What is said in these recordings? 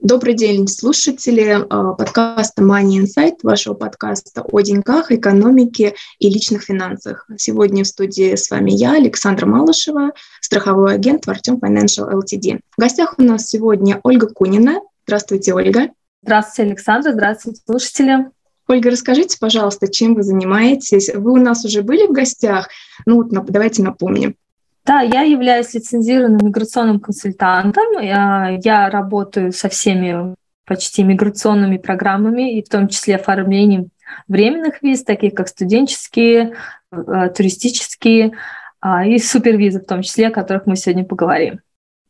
Добрый день, слушатели э, подкаста Money Insight, вашего подкаста о деньгах, экономике и личных финансах. Сегодня в студии с вами я, Александра Малышева, страховой агент в Артем Financial Ltd. В гостях у нас сегодня Ольга Кунина. Здравствуйте, Ольга. Здравствуйте, Александра. Здравствуйте, слушатели. Ольга, расскажите, пожалуйста, чем вы занимаетесь? Вы у нас уже были в гостях? Ну вот давайте напомним. Да, я являюсь лицензированным миграционным консультантом. Я, я работаю со всеми почти миграционными программами, и в том числе оформлением временных виз, таких как студенческие, э, туристические а, и супервизы в том числе, о которых мы сегодня поговорим.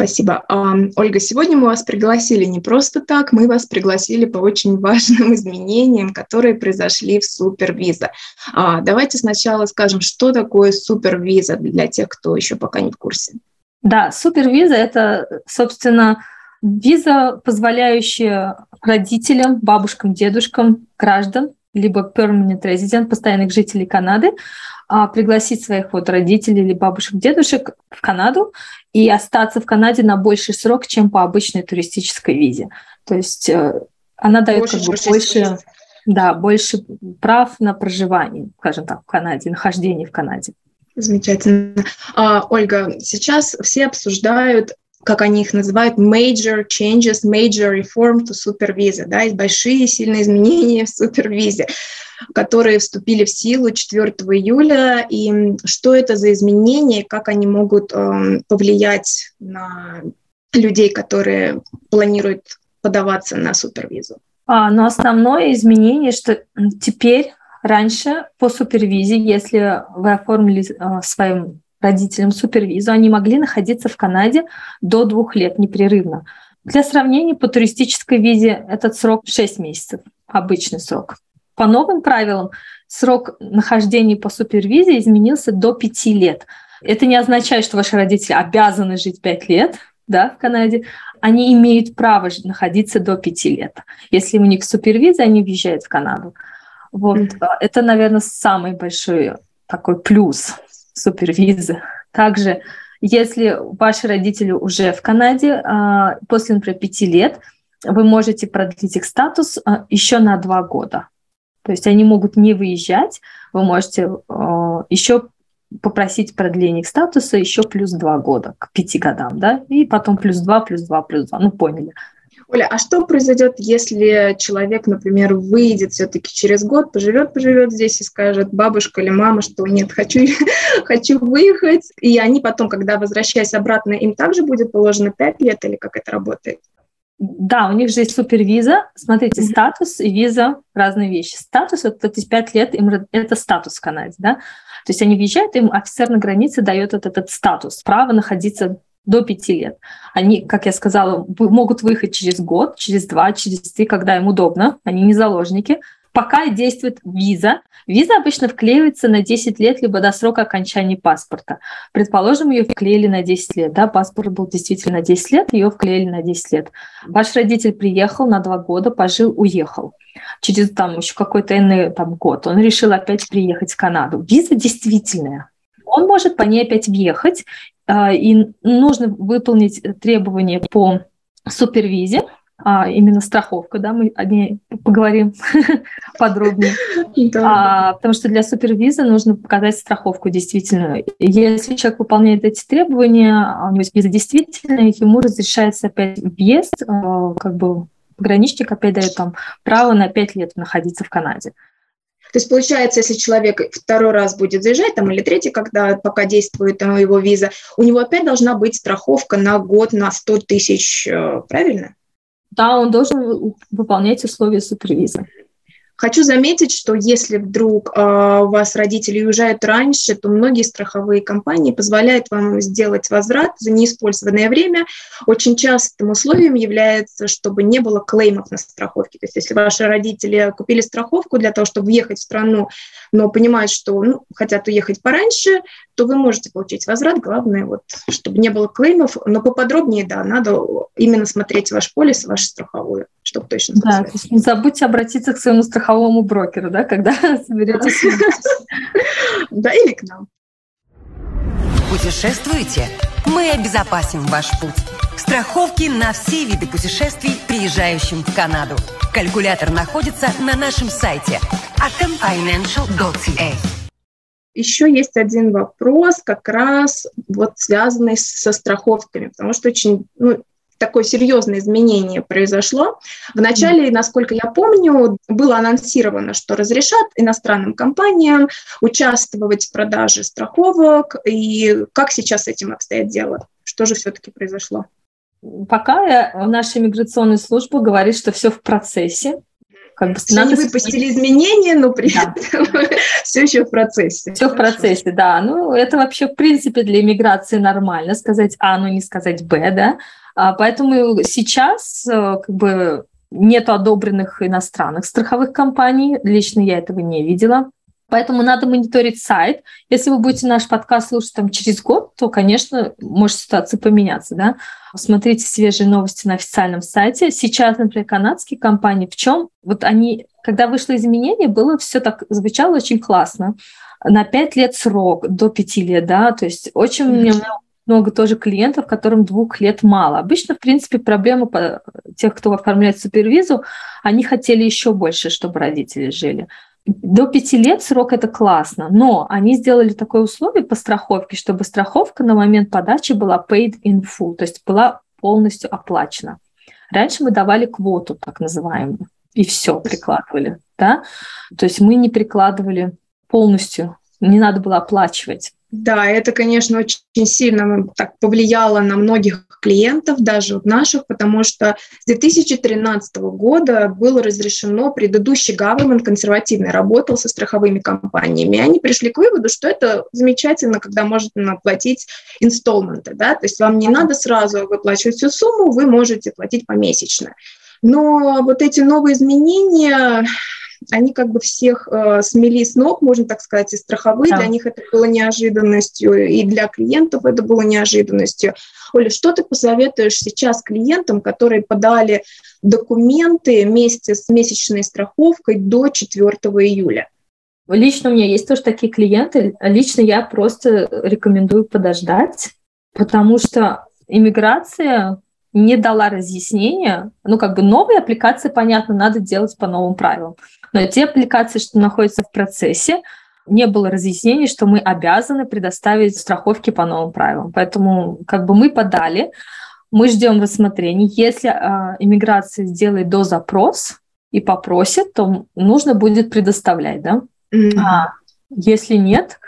Спасибо. Ольга, сегодня мы вас пригласили не просто так, мы вас пригласили по очень важным изменениям, которые произошли в супервиза. А, давайте сначала скажем, что такое супервиза для тех, кто еще пока не в курсе. Да, супервиза – это, собственно, виза, позволяющая родителям, бабушкам, дедушкам, граждан, либо permanent resident, постоянных жителей Канады, а, пригласить своих вот родителей или бабушек, дедушек в Канаду и остаться в Канаде на больший срок, чем по обычной туристической визе. То есть э, она дает больше, как бы больше, да, больше прав на проживание, скажем так, в Канаде, нахождение в Канаде. Замечательно. А, Ольга, сейчас все обсуждают как они их называют, major changes, major reform to supervisa, да, есть большие сильные изменения в супервизе которые вступили в силу 4 июля, и что это за изменения, как они могут э, повлиять на людей, которые планируют подаваться на супервизу? А, но основное изменение, что теперь раньше по супервизе, если вы оформили э, своим родителям супервизу, они могли находиться в Канаде до двух лет непрерывно. Для сравнения, по туристической визе этот срок 6 месяцев, обычный срок. По новым правилам срок нахождения по супервизе изменился до 5 лет. Это не означает, что ваши родители обязаны жить 5 лет да, в Канаде. Они имеют право находиться до 5 лет. Если у них супервиза, они въезжают в Канаду. Вот. Mm-hmm. Это, наверное, самый большой такой плюс супервизы. Также, если ваши родители уже в Канаде, а, после, например, 5 лет, вы можете продлить их статус а, еще на 2 года. То есть они могут не выезжать, вы можете э, еще попросить продление их статуса еще плюс два года к пяти годам, да, и потом плюс два, плюс два, плюс два, ну поняли. Оля, а что произойдет, если человек, например, выйдет все-таки через год, поживет, поживет здесь и скажет бабушка или мама, что нет, хочу, хочу выехать, и они потом, когда возвращаясь обратно, им также будет положено пять лет или как это работает? Да, у них же есть супервиза. Смотрите, mm-hmm. статус и виза – разные вещи. Статус – вот эти пять лет, им это статус в Канаде, да? То есть они въезжают, им офицер на границе дает этот, этот статус, право находиться до пяти лет. Они, как я сказала, могут выехать через год, через два, через три, когда им удобно. Они не заложники – пока действует виза. Виза обычно вклеивается на 10 лет, либо до срока окончания паспорта. Предположим, ее вклеили на 10 лет. Да, паспорт был действительно на 10 лет, ее вклеили на 10 лет. Ваш родитель приехал на 2 года, пожил, уехал. Через там еще какой-то иной там, год он решил опять приехать в Канаду. Виза действительная. Он может по ней опять въехать, и нужно выполнить требования по супервизе, а, именно страховка, да, мы о ней поговорим подробнее. А, потому что для супервиза нужно показать страховку действительно. Если человек выполняет эти требования, а у него есть виза действительно, ему разрешается опять въезд, а, как бы пограничник опять дает там право на 5 лет находиться в Канаде. То есть получается, если человек второй раз будет заезжать, там, или третий, когда пока действует там, его виза, у него опять должна быть страховка на год на 100 тысяч, э, правильно? Да, он должен выполнять условия супервиза. Хочу заметить, что если вдруг э, у вас родители уезжают раньше, то многие страховые компании позволяют вам сделать возврат за неиспользованное время. Очень частым условием является, чтобы не было клеймов на страховке. То есть если ваши родители купили страховку для того, чтобы въехать в страну, но понимают, что ну, хотят уехать пораньше, то вы можете получить возврат. Главное, вот, чтобы не было клеймов. Но поподробнее, да, надо именно смотреть ваш полис, вашу страховую, чтобы точно Да, то есть не забудьте обратиться к своему страховому брокеру, да, когда соберетесь. Да, или к нам. Путешествуете? Мы обезопасим ваш путь. Страховки на все виды путешествий, приезжающим в Канаду. Калькулятор находится на нашем сайте atomfinancial.ca. Еще есть один вопрос, как раз вот связанный со страховками, потому что очень ну, такое серьезное изменение произошло. Вначале, насколько я помню, было анонсировано, что разрешат иностранным компаниям участвовать в продаже страховок. И как сейчас с этим обстоит дело? Что же все-таки произошло? Пока наша миграционная служба говорит, что все в процессе. Как бы надо... выпустили изменения, но при да. этом все еще в процессе. Все в процессе, да. Ну, это вообще, в принципе, для иммиграции нормально сказать А, но не сказать Б, да. А, поэтому сейчас э, как бы нет одобренных иностранных страховых компаний. Лично я этого не видела. Поэтому надо мониторить сайт. Если вы будете наш подкаст слушать там через год, то, конечно, может ситуация поменяться. Да? Смотрите свежие новости на официальном сайте. Сейчас, например, канадские компании, в чем? Вот они, когда вышло изменение, было все так, звучало очень классно. На 5 лет срок, до 5 лет, да, то есть очень mm-hmm много тоже клиентов, которым двух лет мало. Обычно, в принципе, проблема по тех, кто оформляет супервизу, они хотели еще больше, чтобы родители жили. До пяти лет срок это классно, но они сделали такое условие по страховке, чтобы страховка на момент подачи была paid in full, то есть была полностью оплачена. Раньше мы давали квоту, так называемую, и все прикладывали. Да? То есть мы не прикладывали полностью, не надо было оплачивать. Да, это, конечно, очень сильно так повлияло на многих клиентов, даже вот наших, потому что с 2013 года было разрешено, предыдущий government консервативный работал со страховыми компаниями, и они пришли к выводу, что это замечательно, когда можно платить инсталменты, да, то есть вам не надо сразу выплачивать всю сумму, вы можете платить помесячно. Но вот эти новые изменения, они как бы всех э, смели с ног, можно так сказать, и страховые. Да. Для них это было неожиданностью, и для клиентов это было неожиданностью. Оля, что ты посоветуешь сейчас клиентам, которые подали документы вместе с месячной страховкой до 4 июля? Лично у меня есть тоже такие клиенты. Лично я просто рекомендую подождать, потому что иммиграция не дала разъяснения. Ну, как бы новые аппликации, понятно, надо делать по новым правилам. Но те аппликации, что находятся в процессе, не было разъяснений, что мы обязаны предоставить страховки по новым правилам. Поэтому как бы мы подали, мы ждем рассмотрения. Если э, иммиграция сделает до запрос и попросит, то нужно будет предоставлять, да? Mm-hmm. А если нет,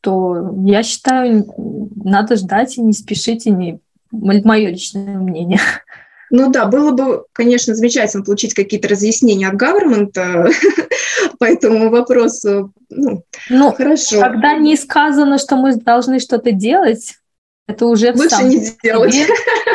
то я считаю, надо ждать и не спешить, и не мое личное мнение. Ну да, было бы, конечно, замечательно получить какие-то разъяснения от government по этому вопросу. Ну, ну, хорошо. Когда не сказано, что мы должны что-то делать, это уже лучше не делать. Себе,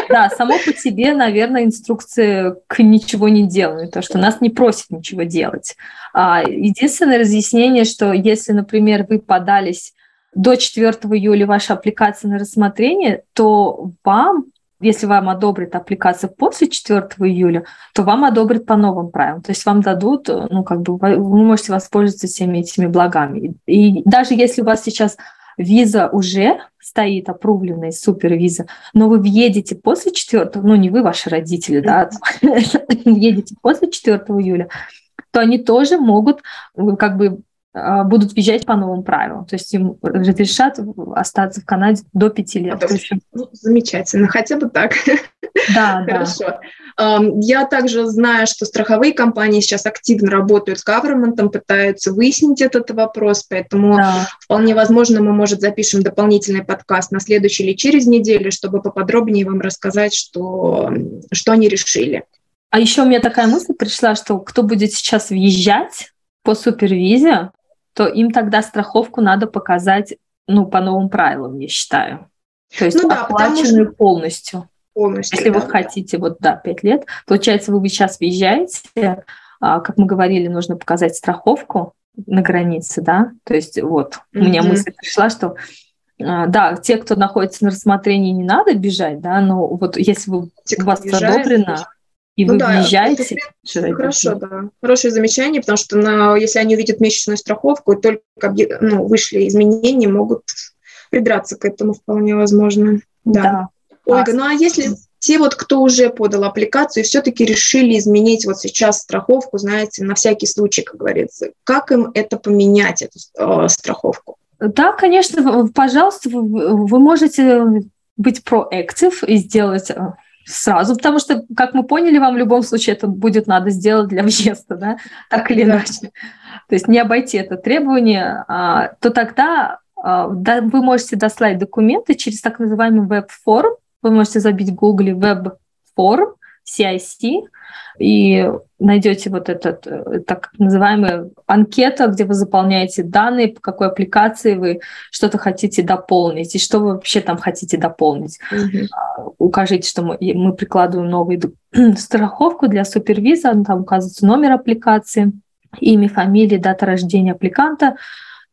да, само по себе, наверное, инструкция к ничего не деланию, то что нас не просят ничего делать. А, единственное разъяснение, что если, например, вы подались до 4 июля ваша аппликация на рассмотрение, то вам если вам одобрят аппликацию после 4 июля, то вам одобрят по новым правилам. То есть вам дадут, ну, как бы вы можете воспользоваться всеми этими благами. И даже если у вас сейчас виза уже стоит, опрувленная супервиза, но вы въедете после 4, ну, не вы, ваши родители, да, въедете после 4 июля, то они тоже могут как бы будут въезжать по новым правилам. То есть им разрешат остаться в Канаде до пяти лет. Ну, замечательно, хотя бы так. Да, Хорошо. Да. Я также знаю, что страховые компании сейчас активно работают с government, пытаются выяснить этот вопрос, поэтому да. вполне возможно мы, может, запишем дополнительный подкаст на следующей или через неделю, чтобы поподробнее вам рассказать, что, что они решили. А еще у меня такая мысль пришла, что кто будет сейчас въезжать по супервизе, то им тогда страховку надо показать ну, по новым правилам, я считаю. То есть ну, да, оплаченную что... полностью. Полностью. Если да, вы да. хотите, вот да, 5 лет, получается, вы сейчас въезжаете, а, как мы говорили, нужно показать страховку на границе, да, то есть вот mm-hmm. у меня мысль пришла, что а, да, те, кто находится на рассмотрении, не надо бежать, да, но вот если вы, те, у вас одобрено, и ну, вы да, въезжаете... Это, хорошо, да. Хорошее замечание, потому что на, если они увидят месячную страховку, только ну, вышли изменения, могут придраться к этому вполне возможно. Да. да. Ольга, ну а если те вот, кто уже подал аппликацию и все-таки решили изменить вот сейчас страховку, знаете, на всякий случай, как говорится, как им это поменять, эту э, страховку? Да, конечно, пожалуйста, вы, вы можете быть проактив и сделать э, сразу, потому что, как мы поняли, вам в любом случае это будет надо сделать для въезда, да, так или иначе. То есть не обойти это требование, а, то тогда а, да, вы можете дослать документы через так называемый веб-форм. Вы можете забить в Google веб-форм CIC и найдете вот этот э, так называемый анкета, где вы заполняете данные, по какой аппликации вы что-то хотите дополнить и что вы вообще там хотите дополнить. Mm-hmm. Укажите, что мы, мы прикладываем новую страховку для супервиза, там указывается номер аппликации, имя, фамилия, дата рождения аппликанта,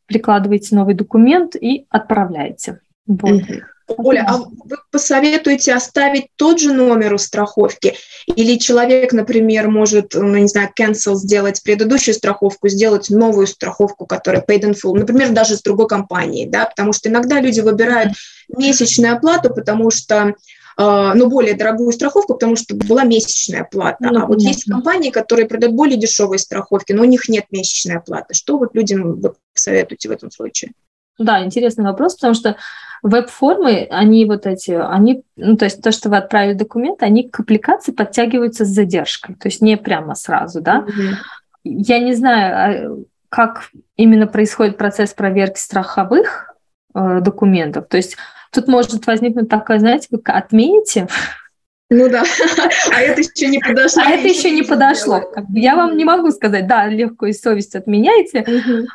прикладываете новый документ и отправляете. Вот. Оля, а вы посоветуете оставить тот же номер у страховки? Или человек, например, может, ну, не знаю, cancel сделать предыдущую страховку, сделать новую страховку, которая paid in full, например, даже с другой компанией, да, потому что иногда люди выбирают месячную оплату, потому что а, ну, более дорогую страховку, потому что была месячная плата. Ну, а вот есть компании, которые продают более дешевые страховки, но у них нет месячной оплаты. Что вот людям вы советуете в этом случае? Да, интересный вопрос, потому что веб-формы, они вот эти, они, ну, то есть то, что вы отправили документ, они к аппликации подтягиваются с задержкой, то есть не прямо сразу, да. Mm-hmm. Я не знаю, а, как именно происходит процесс проверки страховых э, документов, то есть тут может возникнуть такая, знаете, вы отмените ну да, а это еще не подошло. А это еще не подошло. Как бы я вам не могу сказать, да, легкую совесть отменяйте,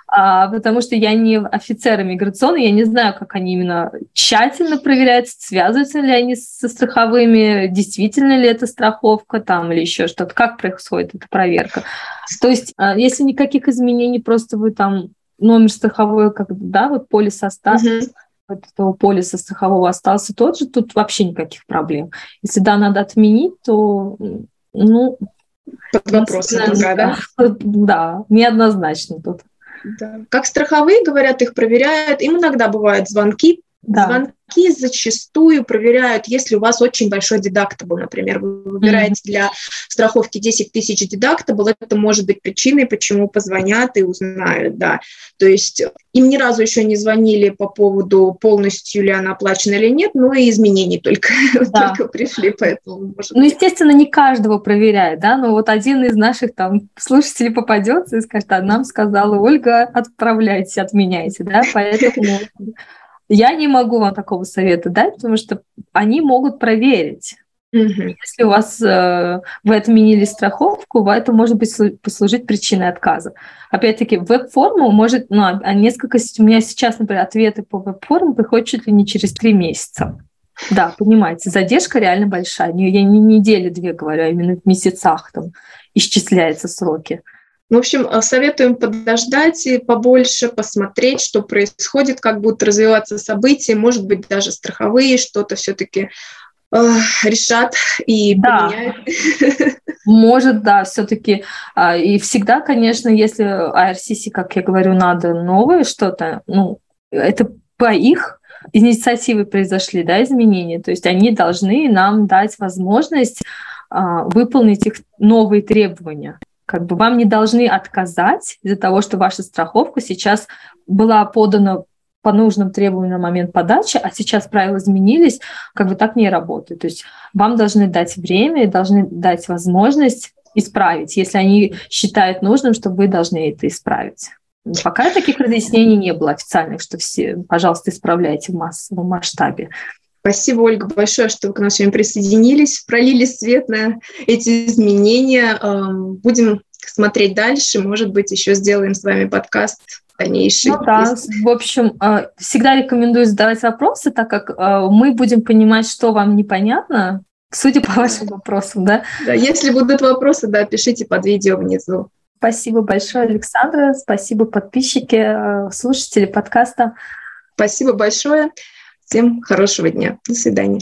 а, потому что я не офицер иммиграционный, я не знаю, как они именно тщательно проверяют, связываются ли они со страховыми, действительно ли это страховка там или еще что-то, как происходит эта проверка. То есть, а, если никаких изменений, просто вы там номер страховой, как да, вот полис uh-huh этого полиса страхового остался тот же, тут вообще никаких проблем. Если да, надо отменить, то ну, под вопросом пока, да? Да, неоднозначно тут. Да. Как страховые, говорят, их проверяют. Им иногда бывают звонки да. Звонки зачастую проверяют, если у вас очень большой дедактабл, например, вы выбираете mm-hmm. для страховки 10 тысяч дедактабл, это может быть причиной, почему позвонят и узнают, да. То есть им ни разу еще не звонили по поводу полностью ли она оплачена или нет, но и изменений только, да. только пришли, поэтому может Ну, естественно, не каждого проверяют, да, но вот один из наших там слушателей попадется и скажет, а нам сказала Ольга, отправляйте, отменяйте, да, поэтому я не могу вам такого совета дать, потому что они могут проверить. Mm-hmm. Если у вас э, вы отменили страховку, это может быть послужить причиной отказа. Опять-таки, веб-форму может, ну, а несколько, у меня сейчас, например, ответы по веб-форму приходят чуть ли не через три месяца. Да, понимаете, задержка реально большая. Я не недели две говорю, а именно в месяцах там исчисляются сроки. В общем, э, советуем подождать и побольше посмотреть, что происходит, как будут развиваться события, может быть, даже страховые что-то все-таки э, решат и да. поменяют. Может, да, все-таки. А, и всегда, конечно, если IRCC, как я говорю, надо новое что-то, ну, это по их инициативе произошли, да, изменения. То есть они должны нам дать возможность а, выполнить их новые требования. Как бы вам не должны отказать из-за того, что ваша страховка сейчас была подана по нужным требованиям на момент подачи, а сейчас правила изменились, как бы так не работает. То есть вам должны дать время должны дать возможность исправить, если они считают нужным, что вы должны это исправить. Пока таких разъяснений не было официальных, что все, пожалуйста, исправляйте в массовом масштабе. Спасибо, Ольга, большое, что вы к нам сегодня присоединились, пролили свет на эти изменения. Эм, будем смотреть дальше. Может быть, еще сделаем с вами подкаст дальнейший. Ну да, в общем, э, всегда рекомендую задавать вопросы, так как э, мы будем понимать, что вам непонятно, судя по вашим вопросам, да? Да, если будут вопросы, да, пишите под видео внизу. Спасибо большое, Александра. Спасибо, подписчики, э, слушатели подкаста. Спасибо большое. Всем хорошего дня. До свидания.